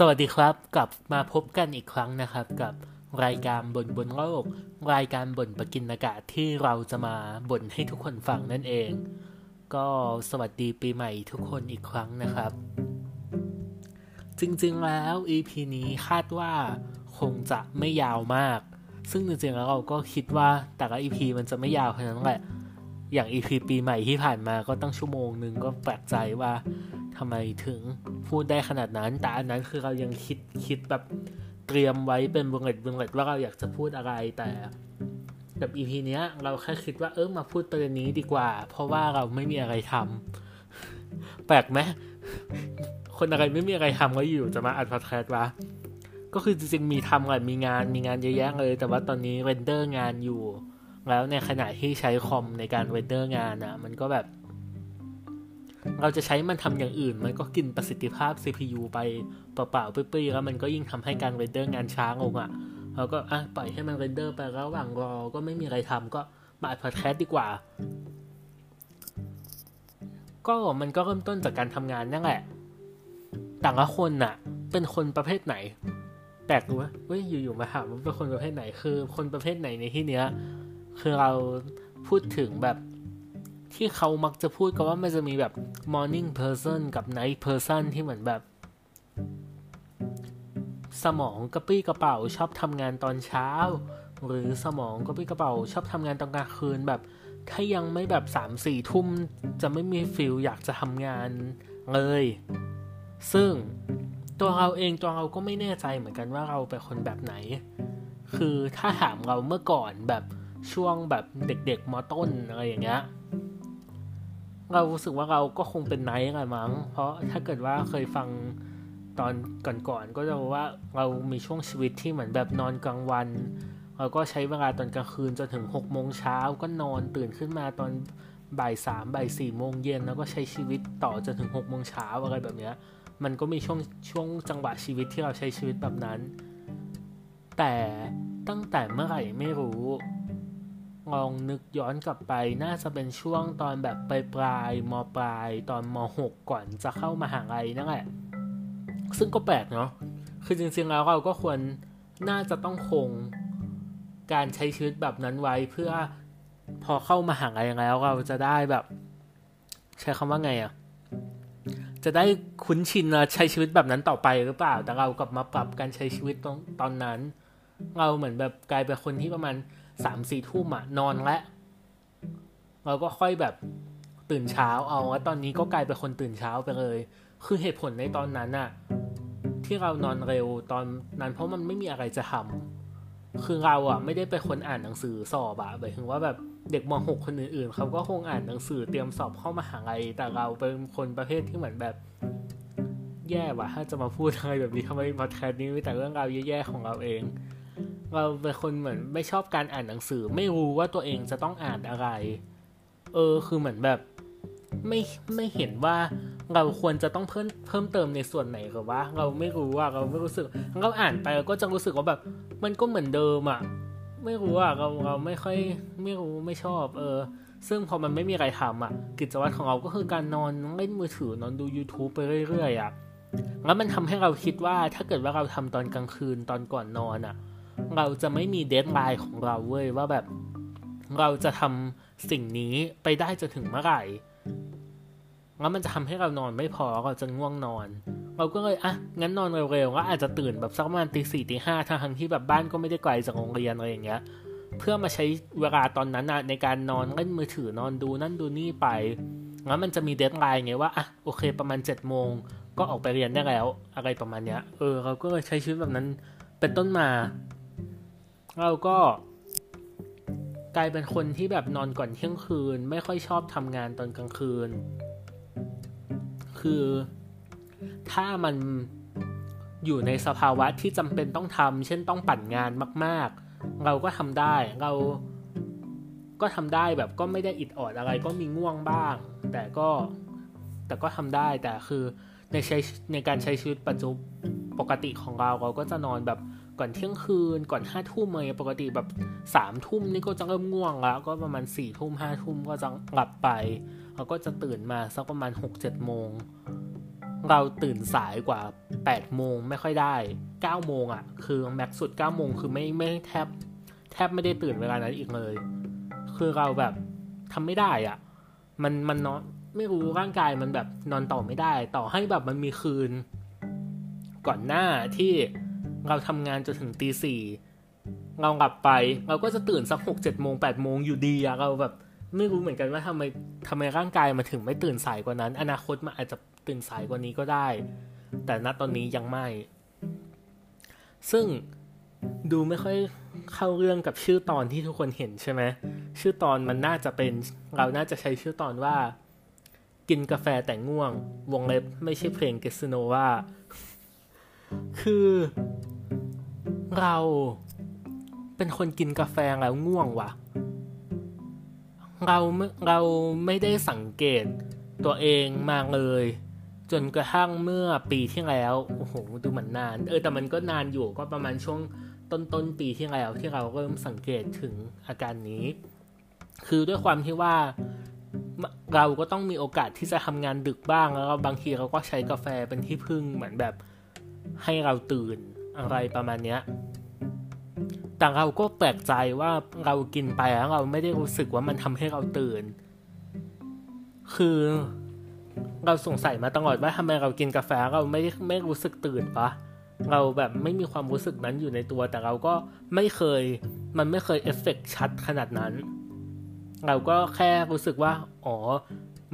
สวัสดีครับ กลับมาพบกันอีกครั้งนะครับ กับรายการบ่นบนโลก รายการบ่นปกินอากาศที่เราจะมาบ่นให้ทุกคนฟังนั่นเอง ก็สวัสดีปีใหม่ทุกคนอีกครั้งนะครับ จริงๆแล้ว EP นี้คาดว่าคงจะไม่ยาวมาก ซึ่งจริงๆแล้วเราก็คิดว่าแต่ละ EP มันจะไม่ยาวขนาดนั้นแหละอย่าง EP ปีใหม่ที่ผ่านมาก็ตั้งชั่วโมงหนึ่งก็แปลกใจว่า ทำไมถึงพูดได้ขนาดนั้น แต่อันนั้นคือเรายังคิดคิดแบบเตรียมไว้เป็น bullet bullet ว่าเราอยากจะพูดอะไรแต่แบบ EP เนี้ย เราแค่คิดว่าเออมาพูดประเด็นนี้ดีกว่า เพราะว่าเราไม่มีอะไรทำแปลกไหมคนอะไรไม่มีอะไรทำก็อยู่จะมาอัดพอดแคสต์วะก็คือจริงๆมีทำอะไรมีงานมีงานเยอะแยะเลย แต่ว่าตอนนี้ render งานอยู่ แล้วในขณะที่ใช้คอมในการ render งานอะมันก็แบบ เราจะใช้มันทำอย่างอื่น มันก็กินประสิทธิภาพ CPU ไปเปล่าๆเปรี้ยๆแล้วมันก็ยิ่งทำให้การ render งานช้าลงอะ่ะเราก็อะปล่อยให้มัน render ไประหว่างรอก็ไม่มีอะไรทำก็มาอัดพอดแคสต์ดีกว่า ก็มันก็เริ่มต้นจากการทำงานนั่นแหละแต่ละคนน่ะ เป็นคนประเภทไหนแปลกรู้ไหมเฮ้ยอยู่ๆมาถามว่าเป็นคนประเภทไหนคือ คนประเภทไหนในที่เนี้ยคือเราพูดถึงแบบ ที่เขามักจะพูดกันว่ามันจะมีแบบ morning person กับ night person ที่เหมือนแบบ สมองกระปรี้กระเปร่าชอบทำงานตอนเช้า หรือสมองกระปรี้กระเปร่าชอบทำงานตอนกลางคืนแบบ ถ้ายังไม่แบบสามสี่ทุ่มจะไม่มี feel อยากจะทำงานเลย ซึ่งตัวเราเองตัวเราก็ไม่แน่ใจเหมือนกันว่าเราเป็นคนแบบไหน คือถ้าถามเราเมื่อก่อนแบบช่วงแบบเด็กๆมอต้นอะไรอย่างเงี้ย เรารู้สึกว่าเราก็คงเป็นไนท์กันมั้ง เพราะถ้าเกิดว่าเคยฟังตอนก่อนๆก็จะรู้ว่าเรามีช่วงชีวิตที่เหมือนแบบนอนกลางวันเราก็ใช้เวลาตอนกลางคืนจนถึงหกโมงเช้าก็นอนตื่นขึ้นมาตอนบ่ายสามบ่ายสี่โมงเย็นแล้วก็ใช้ชีวิตต่อจนถึงหกโมงเช้าอะไรแบบเนี้ยมันก็มีช่วงช่วงจังหวะชีวิตที่เราใช้ชีวิตแบบนั้น แต่ตั้งแต่เมื่อไหร่ไม่รู้ ลองนึกย้อนกลับไปน่าจะเป็นช่วงตอนแบบปลายปลายมปลายตอนมหกก่อนจะเข้ามาหาลัยนั่นแหละ ซึ่งก็แปลกเนาะคือจริงๆแล้วเราก็ควรน่าจะต้องคงการใช้ชีวิตแบบนั้นไว้เพื่อพอเข้ามาหาลัยแล้วเราจะได้แบบ ใช้คำว่าไงอะ่ะจะได้คุ้นชินใช้ชีวิตแบบนั้นต่อไปหรือเปล่า แต่เรากลับมาปรับการใช้ชีวิตตอนตอนนั้น เราเหมือนแบบกลายเป็นคนที่ประมาณ สามสี่ทุ่มอะนอนแล้วเราก็ค่อยแบบตื่นเช้าเอาว่าตอนนี้ก็กลายเป็นคนตื่นเช้าไปเลย คือเหตุผลในตอนนั้นอะที่เรานอนเร็วตอนนั้นเพราะมันไม่มีอะไรจะทำคือเราอะไม่ได้ไปคนอ่านหนังสือสอบอะหมายถึงว่าแบบเด็กมหกคนอื่นๆเขาก็คงอ่านหนังสือเตรียมสอบเข้ามาหาลัยแต่เราเป็นคนประเภทที่เหมือนแบบ แย่ว่ะถ้าจะมาพูดอะไรแบบนี้ทำไมพอดแคสต์นี้มีแต่เรื่องราวแย่ๆของเราเอง เราเป็นคนเหมือนไม่ชอบการอ่านหนังสือ ไม่รู้ว่าตัวเองจะต้องอ่านอะไร เออ คือเหมือนแบบ ไม่ไม่เห็นว่าเราควรจะต้องเพิ่มเพิ่มเติมในส่วนไหนหรือว่าเราไม่รู้ว่าเราไม่รู้สึกเราอ่านไปเราก็จะรู้สึกว่าแบบ มันก็เหมือนเดิมอะ่ะไม่รู้อะเราเราไม่ค่อยไม่รู้ไม่ชอบ เออ ซึ่งพอมันไม่มีอะไรทำอะ กิจวัตรของเราก็คือการนอนเล่นมือถือนอนดู YouTube ไปเรื่อยๆอะแล้วมันทำให้เราคิดว่าถ้าเกิดว่าเราทำตอนกลางคืนตอนก่อนนอนอะ เราจะไม่มีเดทไลน์ของเราเว้ยว่าแบบเราจะทำสิ่งนี้ไปได้จนถึงเมื่อไหร่แล้วมันจะทำให้เรานอนไม่พอเราจะง่วงนอน เราก็เลยอะงั้นนอนเร็วๆก็อาจจะตื่นแบบสักประมาณตีสี่ตีห้าทั้งที่แบบบ้านก็ไม่ได้ไกลจากโรงเรียนอะไรอย่างเงี้ยเพื่อมาใช้เวลาตอนนั้นนะในการนอนเล่นมือถือนอนดูนั่นดูนี่ไปแล้วมันจะมีเดทไลน์ไงว่าอะโอเคประมาณเจ็ดโมงก็ออกไปเรียนได้แล้ว อะไรประมาณเนี้ยเออเราก็เลยใช้ชีวิตแบบนั้นเป็นต้นมา เราก็กลายเป็นคนที่แบบนอนก่อนเที่ยงคืน ไม่ค่อยชอบทำงานตอนกลางคืน คือถ้ามันอยู่ในสภาวะที่จำเป็นต้องทำเช่นต้องปั่นงานมาก ๆ เราก็ทำได้เราก็ทำได้แบบก็ไม่ได้อิดออดอะไรก็มีง่วงบ้าง แต่ก็แต่ก็ทำได้แต่คือในใช้ในการใช้ชีวิตปัจจุปกติของเราเราก็จะนอนแบบ ก่อนเที่ยงคืนก่อนห้าทุ่มเลยปกติแบบสามทุ่มนี่ก็จะเริ่มง่วงแล้ว ก็ประมาณสี่ทุ่มห้าทุ่มก็จะหลับไปเราก็จะตื่นมาสักประมาณหกเจ็ดโมง เราตื่นสายกว่า8โมงไม่ค่อยได้9โมงอะ่ะ คือแม็กสุด9โมงคือไม่ไม่แทบแทบไม่ได้ตื่นเวลานั้นอีกเลย คือเราแบบทำไม่ได้อะ่ะ มันมันนอนไม่รู้ร่างกายมันแบบนอนต่อไม่ได้ ต่อให้แบบมันมีคืน ก่อนหน้าที่ เราทำงานจนถึงตีสี่เรากลับไป เราก็จะตื่นสักหกเจ็ดโมงแปดโมงอยู่ดีอะเราแบบไม่รู้เหมือนกันว่าทำไมทำไมร่างกายมันถึงไม่ตื่นสายกว่านั้น อนาคตมันอาจจะตื่นสายกว่านี้ก็ได้ แต่ณตอนนี้ยังไม่ ซึ่งดูไม่ค่อยเข้าเรื่องกับชื่อตอนที่ทุกคนเห็นใช่ไหมชื่อตอนมันน่าจะเป็นเราน่าจะใช้ชื่อตอนว่า กินกาแฟแต่ง่วง วงเล็บไม่ใช่เพลงเกสโนว่า คือ เราเป็นคนกินกาแฟแล้วง่วงว่ะ เราเราไม่ได้สังเกตตัวเองมาเลย จนกระทั่งเมื่อปีที่แล้ว โอ้โหดูเหมือนนาน เออแต่มันก็นานอยู่ก็ประมาณช่วงต้นต้นปีที่แล้วที่เราเริ่มสังเกตถึงอาการนี้ คือด้วยความที่ว่าเราก็ต้องมีโอกาสที่จะทำงานดึกบ้างแล้วบางทีเราก็ใช้กาแฟเป็นที่พึ่งเหมือนแบบให้เราตื่น อะไรประมาณเนี้ยแต่เราก็แปลกใจว่าเรากินไปแล้วเราไม่ได้รู้สึกว่ามันทำให้เราตื่น คือเราสงสัยมาตลอดว่าทำไมเรากินกาแฟเราไม่ไม่รู้สึกตื่นปะเราแบบไม่มีความรู้สึกนั้นอยู่ในตัว แต่เราก็ไม่เคย มันไม่เคยเอฟเฟกชัดขนาดนั้น เราก็แค่รู้สึกว่า อ๋อ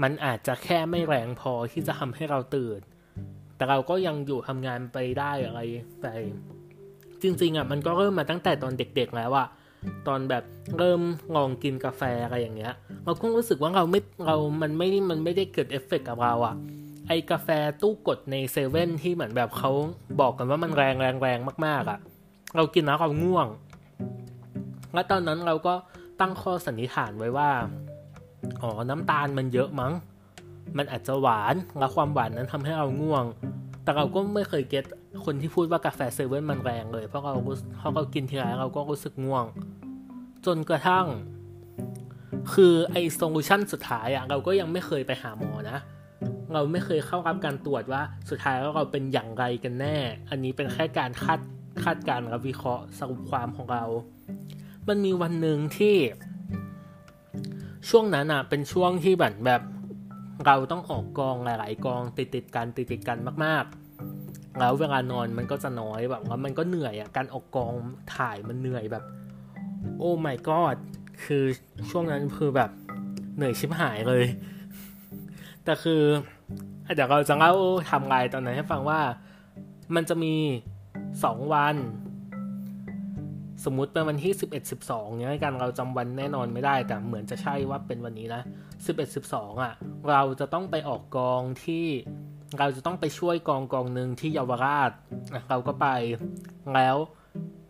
มันอาจจะแค่ไม่แรงพอที่จะทำให้เราตื่น แต่เราก็ยังอยู่ทำงานไปได้อะไรไปจริงๆอะมันก็เริ่มมาตั้งแต่ตอนเด็กๆแล้วอะตอนแบบเริ่มลองกินกาแฟอะไรอย่างเงี้ย เราก็รู้สึกว่าเราไม่เรา มันไม่ได้มันไม่ได้เกิดเอฟเฟกกับเราอะไอกาแฟตู้กดในเซเว่นที่เหมือนแบบเขาบอกกันว่ามันแรงแรงแรงมากๆอะเรากินแล้วเราง่วง แล้วตอนนั้นเราก็ตั้งข้อสันนิษฐานไว้ว่า อ๋อ น้ำตาลมันเยอะมั้ง มันอาจจะหวานแล้วความหวานนั้นทำให้เราง่วง แต่เราก็ไม่เคย get คนที่พูดว่ากาแฟเซเว่นมันแรงเลย เพราะเราเพราะเรากินทีไรเราก็รู้สึกง่วง จนกระทั่ง คือไอ solution สุดท้ายอะ่ะเราก็ยังไม่เคยไปหาหมอนะ เราไม่เคยเข้ารับการตรวจว่าสุดท้ายแล้วเราเป็นอย่างไรกันแน่ อันนี้เป็นแค่การคาดคาดการณ์และวิเคราะห์สรุปความของเรา มันมีวันหนึ่งที่ช่วงนั้นอะเป็นช่วงที่แบบแบบ เราต้องออกกองหลาย ๆ กองติดติดกันติดติดกันมาก ๆ แล้วเวลานอนมันก็จะน้อยแบบว่ามันก็เหนื่อยอะการออกกองถ่ายมันเหนื่อยแบบ โอ้ my god คือช่วงนั้นคือแบบเหนื่อยชิบหายเลย แต่คือเดี๋ยวเราจะเล่าทำลายตอนนั้นให้ฟังว่า มันจะมีสองวัน สมมุติเป็นวันที่สิบเอ็ดสิบสองเนี้ยกันเราจำวันแน่นอนไม่ได้ แต่เหมือนจะใช่ว่าเป็นวันนี้นะสิบเอ็ดสิบสองอะเราจะต้องไปออกกองที่เราจะต้องไปช่วยกองกองหนึ่งที่เยาวราชเราก็ไปแล้ว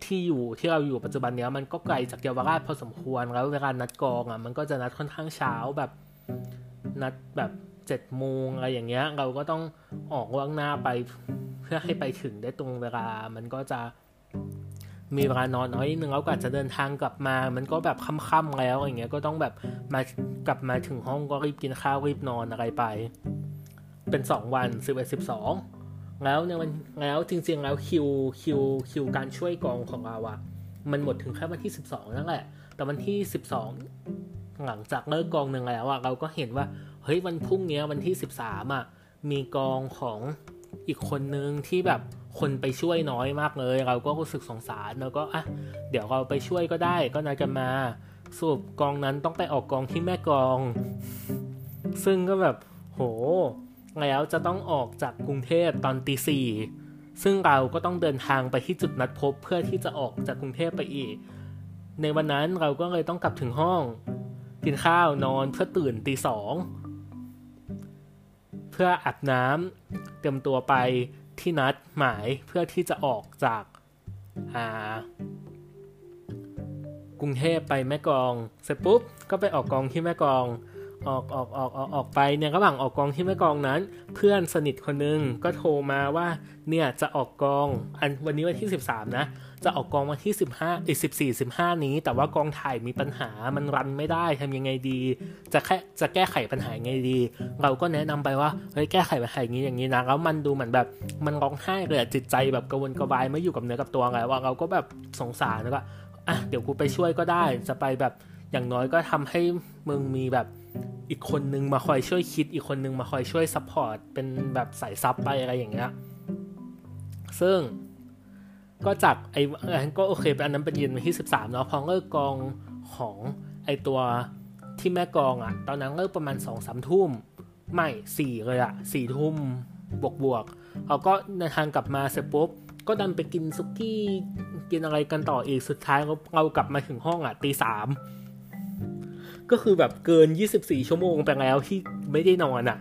ที่อยู่ที่เราอยู่ปัจจุบันเนี้ยมันก็ไกลจากเยาวราชพอสมควรแล้วเวลานัดกองอะมันก็จะนัดค่อนข้างเช้าแบบนัดแบบเจ็ดโมงอะไรอย่างเงี้ยเราก็ต้องออกว่างหน้าไปเพื่อให้ไปถึงได้ตรงเวลามันก็จะ มีเวลานอนน้อยนึงแล้วก็จะเดินทางกลับมา มันก็แบบค่ำๆแล้วอย่างเงี้ยก็ต้องแบบมากลับมาถึงห้องก็รีบกินข้าวรีบนอนอะไรไป เป็นสองวันสิบเอ็ดสิบสองแล้วในวันแล้วจริงๆแล้วคิวคิวคิวการช่วยกองของเราอะมันหมดถึงแค่วันที่สิบสองนั่นแหละ แต่วันที่สิบสองหลังจากเลิกกองหนึ่งแล้วอะเราก็เห็นว่าเฮ้ยวันพรุ่งนี้วันที่สิบสามอะมีกองของอีกคนนึงที่แบบ คนไปช่วยน้อยมากเลย เราก็รู้สึกสงสารแล้วก็อะเดี๋ยวเราไปช่วยก็ได้ ก็นัดกันมาสรุปกองนั้นต้องไปออกกองที่แม่กอง ซึ่งก็แบบโหแล้วจะต้องออกจากกรุงเทพตอนตีสี่ซึ่งเราก็ต้องเดินทางไปที่จุดนัดพบเพื่อที่จะออกจากกรุงเทพไปอีก ในวันนั้นเราก็เลยต้องกลับถึงห้อง กินข้าวนอนเพื่อตื่นตีสองเพื่ออาบน้ำเตรียมตัวไป ที่นัดหมายเพื่อที่จะออกจากกรุงเทพไปแม่กอง เสร็จปุ๊บก็ไปออกกองที่แม่กอง ออกออกออกออกออกไปเนี่ยระหว่างออกกองที่แม่กองนั้น เพื่อนสนิทคนนึงก็โทรมาว่าเนี่ยจะออกกองอันวันนี้วันที่ 13 นะ จะออกกองวันที่ 15อีก14 15 นี้ แต่ว่ากองถ่ายมีปัญหามัน run ไม่ได้ทำยังไงดี จะแค่จะแก้ไขปัญหาไงดี เราก็แนะนำไปว่าเฮ้ยแก้ไขปัญหาอย่างนี้อย่างนี้นะแล้วมันดูเหมือนแบบมันร้องไห้เลยจิตใจแบบกระวนกระวายไม่อยู่กับเนื้อกับตัวไงว่าเราก็แบบสงสารแล้วก็อะเดี๋ยวกูไปช่วยก็ได้จะไปแบบอย่างน้อยก็ทำให้มึงมีแบบ อีกคนนึงมาคอยช่วยคิด อีกคนนึงมาคอยช่วย support เป็นแบบใส่ซับไปอะไรอย่างเงี้ยซึ่งก็จากไอ้ก็โอเคอันนั้นเป็นเยืนวันที่สิบสามเนาะพอเลิกกองของไอตัวที่แม่กองอะ่ะตอนนั้นเลิกประมาณสองสามทุ่มไม่สี่เลยอะสี่ทุ่มบวกบวกเขาก็เดินทางกลับมาเสร็จปุ๊บ ก็ดันไปกินซุกี้กินอะไรกันต่ออีกสุดท้ายเรากลับมาถึงห้องอะ่ะตีสาม ก็คือแบบเกิน 24 ชั่วโมงไปแล้วที่ไม่ได้นอนอะ่ะ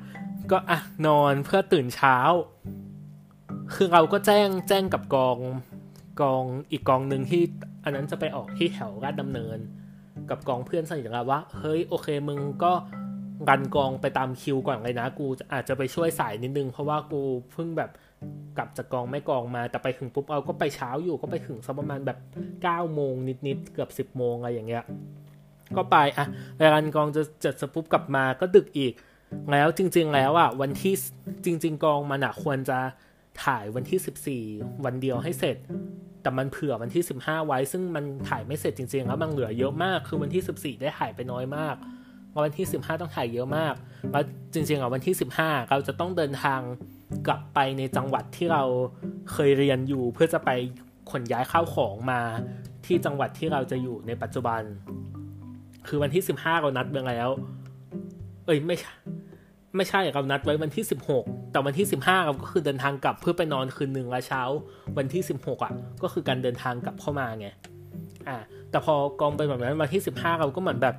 ก็อะนอนเพื่อตื่นเช้า คือเราก็แจ้งแจ้งกับกองกองอีกกองหนึ่งที่อันนั้นจะไปออกที่แถวราชดำเนิน กับกองเพื่อนสนิทของเราว่า เฮ้ยโอเคมึงก็รันกองไปตามคิวก่อนเลยนะ กูอาจจะไปช่วยสายนิดนึง เพราะว่ากูเพิ่งแบบกลับจากกองไม่กองมาแต่ไปถึงปุ๊บเอาก็ไปเช้าอยู่ก็ไปถึงสักประมาณแบบ9โมงนิดๆเกือบ 10โมงอะไรอย่างเงี้ย ก็ไปอะรายการกองจะจัดสปุ๊บกลับมาก็ดึกอีก แล้วจริง ๆ แล้วอะวันที่จริง ๆ กองมันอะควรจะถ่ายวันที่ 14 วันเดียวให้เสร็จ แต่มันเผื่อวันที่ 15 ไว้ ซึ่งมันถ่ายไม่เสร็จจริงๆ แล้วมันเหลือเยอะมาก คือวันที่ 14 ได้ถ่ายไปน้อยมาก วันที่ 15 ต้องถ่ายเยอะมาก แล้วจริงๆอะวันที่ 15 เราจะต้องเดินทางกลับไปในจังหวัดที่เราเคยเรียนอยู่เพื่อจะไปขนย้ายข้าวของมาที่จังหวัดที่เราจะอยู่ในปัจจุบัน คือวันที่สิบห้าเรานัดไปแล้ว เอ้ยไม่ใช่ไม่ใช่เรานัดไว้วันที่สิบหกแต่วันที่สิบห้าเราก็คือเดินทางกลับเพื่อไปนอนคืนหนึ่งแล้วเช้า วันที่สิบหกอะ ก็คือการเดินทางกลับเข้ามาไงอ่าแต่พอกองไปแบบนั้นวันที่สิบห้าเราก็เหมือนแบบ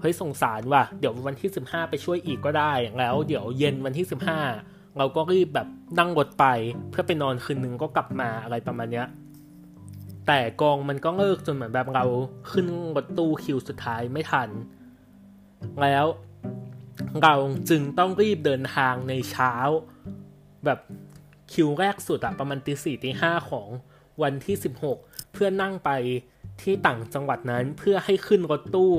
เฮ้ยสงสารว่ะเดี๋ยววันที่สิบห้าไปช่วยอีกก็ได้แล้ว เดี๋ยวเย็นวันที่สิบห้าเราก็รีบแบบนั่งรถไปเพื่อไปนอนคืนหนึ่งก็กลับมาอะไรประมาณเนี้ย แต่กองมันก็เลิกจนเหมือนแบบเราขึ้นรถตู้คิวสุดท้ายไม่ทัน แล้วเราจึงต้องรีบเดินทางในเช้า แบบคิวแรกสุดอะประมาณตีสี่ตีห้าของวันที่สิบหกเพื่อนั่งไปที่ต่างจังหวัดนั้นเพื่อให้ขึ้นรถตู้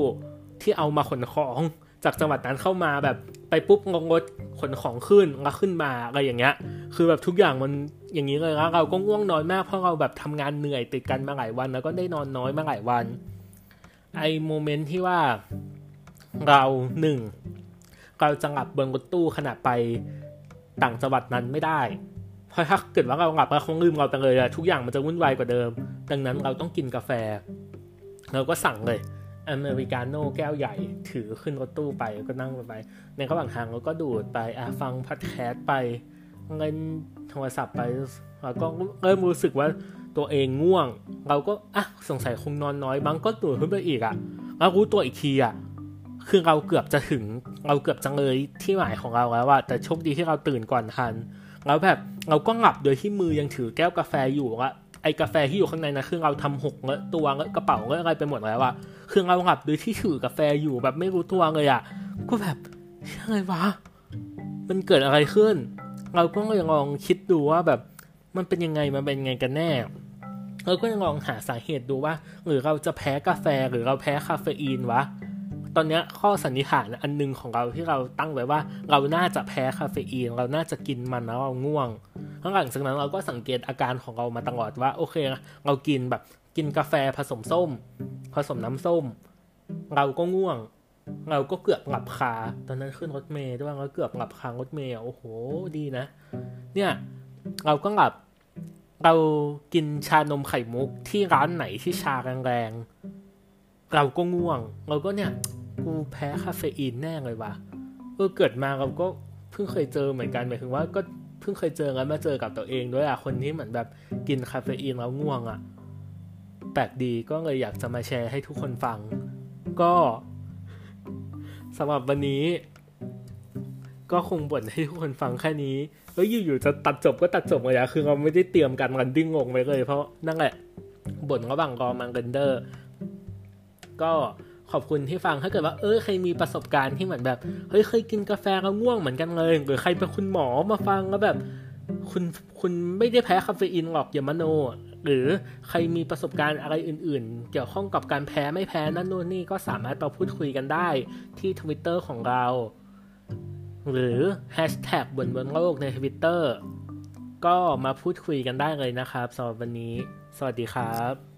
ที่เอามาขนของจากจังหวัดนั้นเข้ามาแบบ ไปปุ๊บงงรถขนของขึ้นแล้วขึ้นมาอะไรอย่างเงี้ย คือแบบทุกอย่างมันอย่างนี้เลยแล้วเราก็ง่วงนอนมากเพราะเราแบบทำงานเหนื่อยติดกันมาหลายวัน แล้วก็ได้นอนน้อยมาหลายวัน ไอโมเมนต์ที่ว่าเราหนึ่งเราจะหลับบนรถตู้ขณะไปต่างจังหวัดนั้นไม่ได้ เพราะถ้าเกิดว่าเราหลับเราคงลืมเราไปเลยอะทุกอย่างมันจะวุ่นวายกว่าเดิม ดังนั้นเราต้องกินกาแฟ เราก็สั่งเลย อเมริกาโน่แก้วใหญ่ถือขึ้นรถตู้ไปก็นั่งไป ในระหว่างทางเราก็ดูดไปอะฟังพัดแคสไปเงินโทรศัพท์ไปแล้วก็เริ่มรู้สึกว่าตัวเองง่วง เราก็อะสงสัยคงนอนน้อยบางก็ตื่นขึ้นไปอีกอะเรารู้ตัวอีกทีอะคือเราเกือบจะถึงเราเกือบจะเลยที่หมายของเราแล้วว่าแต่โชคดีที่เราตื่นก่อนทันแล้วแบบเราก็หลับโดยที่มือยังถือแก้วกาแฟอยู่อะ ไอกาแฟที่อยู่ข้างในนะคือเราทำหกเงะตัวเงะกระเป๋าเงะอะไรไปหมดแล้วอะคือเราหลับโดยที่ถือกาแฟอยู่แบบไม่รู้ตัวเลยอะก็แบบอะไรวะมันเกิดอะไรขึ้น เราก็เลยลองคิดดูว่าแบบมันเป็นยังไงมันเป็นยังไงกันแน่เราก็ยังลองหาสาเหตุดูว่า หรือเราจะแพ้กาแฟหรือเราแพ้คาเฟอีนวะตอนนี้ข้อสันนิษฐานอันนึงของเราที่เราตั้งไว้ว่า เราน่าจะแพ้คาเฟอีน เราน่าจะกินมันแล้วเราง่วง หลังจากนั้นเราก็สังเกตอาการของเรามาตลอดว่าโอเคเรากินแบบกินกาแฟผสมส้ม ผสมน้ำส้ม เราก็ง่วง เราก็เกือบหลับคาตอนนั้นขึ้นรถเมย์ด้วยเราเกือบหลับคารถเมย์โอ้โหดีนะ เนี่ยเราก็หลับเรากินชานมไข่มุกที่ร้านไหนที่ชาแรงๆเราก็ง่วง เราก็เนี่ยกูแพ้คาเฟอีนแน่เลยว่ะเออเกิดมาเราก็เพิ่งเคยเจอเหมือนกันหมายถึงว่าก็ เพิ่งเคยเจอแล้วมาเจอกับตัวเองด้วยอะคนที่เหมือนแบบกินคาเฟอีนแล้วง่วงอะแปลกดีก็เลยอยากจะมาแชร์ให้ทุกคนฟัง ก็สำหรับวันนี้ ก็คงบ่นให้ทุกคนฟังแค่นี้แล้วอยู่ๆจะตัดจบก็ตัดจบเลยอะคือเราไม่ได้เตรียมการ landing งงไปเลย เพราะนั่นแหละบ่นระหว่างรอมัน render ก็ ขอบคุณที่ฟังถ้าเกิดว่าเออใครมีประสบการณ์ที่เหมือนแบบเฮ้ยเคยกินกาแฟแล้วง่วงเหมือนกันเลยหรือใครเป็นคุณหมอมาฟังแล้วแบบ คุณคุณไม่ได้แพ้คาเฟอีนหรอกอย่ามโน หรือใครมีประสบการณ์อะไรอื่น ๆ เกี่ยวข้องกับการแพ้ไม่แพ้นั่นนู่นนี่ก็สามารถมาพูดคุยกันได้ที่ทวิตเตอร์ของเรา หรือแฮชแท็กบ่นบนโลกในทวิตเตอร์ก็มาพูดคุยกันได้เลยนะครับสำหรับวันนี้ สวัสดีครับ